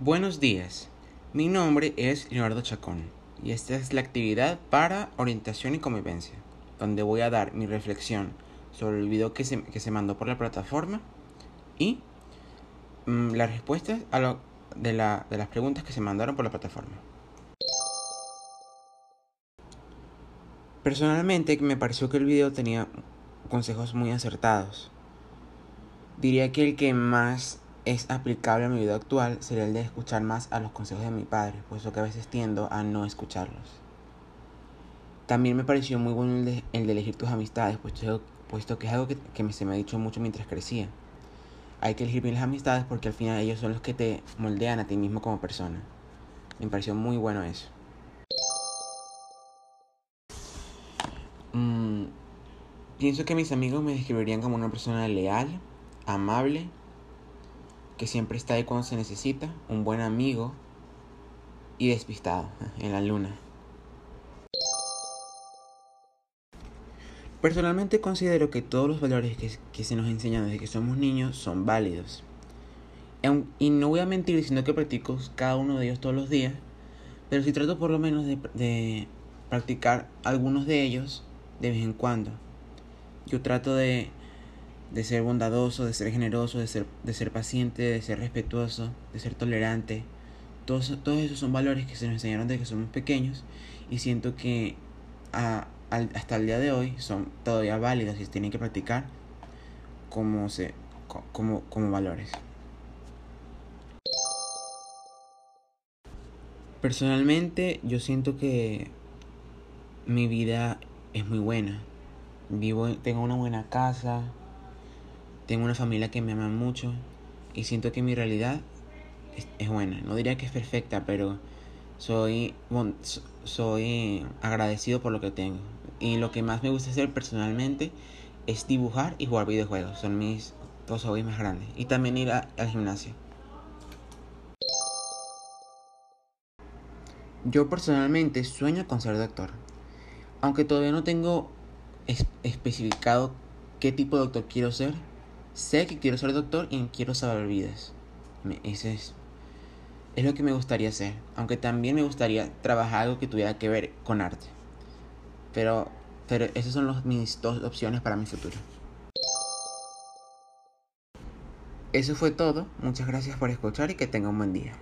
Buenos días, mi nombre es Leonardo Chacón y esta es la actividad para orientación y convivencia, donde voy a dar mi reflexión sobre el video que se, que se mandó por la plataforma y mm, las respuestas a lo, de, la, de las preguntas que se mandaron por la plataforma. Personalmente me pareció que el video tenía consejos muy acertados. Diría que el que más es aplicable a mi vida actual sería el de escuchar más a los consejos de mi padre, puesto que a veces tiendo a no escucharlos. También me pareció muy bueno el de, elegir tus amistades, puesto, puesto que es algo que, que se me ha dicho mucho mientras crecía. Hay que elegir bien las amistades porque al final ellos son los que te moldean a ti mismo como persona. Me pareció muy bueno eso. Mm, pienso que mis amigos me describirían como una persona leal, amable que siempre está ahí cuando se necesita, un buen amigo y despistado en la luna. Personalmente considero que todos los valores que, se nos enseñan desde que somos niños son válidos. Y no voy a mentir diciendo que practico cada uno de ellos todos los días, pero sí trato por lo menos de, de practicar algunos de ellos de vez en cuando. Yo trato de de ser bondadoso, de ser generoso, de ser, de ser paciente, de ser respetuoso, de ser tolerante. Todos, todos esos son valores que se nos enseñaron desde que somos pequeños y siento que hasta el día de hoy son todavía válidos y se tienen que practicar como, se, como, como valores. Personalmente yo siento que mi vida es muy buena. Vivo, tengo una buena casa, tengo una familia que me ama mucho y siento que mi realidad es, buena. No diría que es perfecta, pero soy, soy agradecido por lo que tengo. Y lo que más me gusta hacer personalmente es dibujar y jugar videojuegos. Son mis dos hobbies más grandes. Y también ir al gimnasio. Yo personalmente sueño con ser doctor. Aunque todavía no tengo especificado qué tipo de doctor quiero ser, Sé que quiero ser doctor y quiero salvar vidas. Ese es, es lo que me gustaría hacer. Aunque también me gustaría trabajar algo que tuviera que ver con arte. Pero, pero esas son mis dos opciones para mi futuro. Eso fue todo. Muchas gracias por escuchar y que tenga un buen día.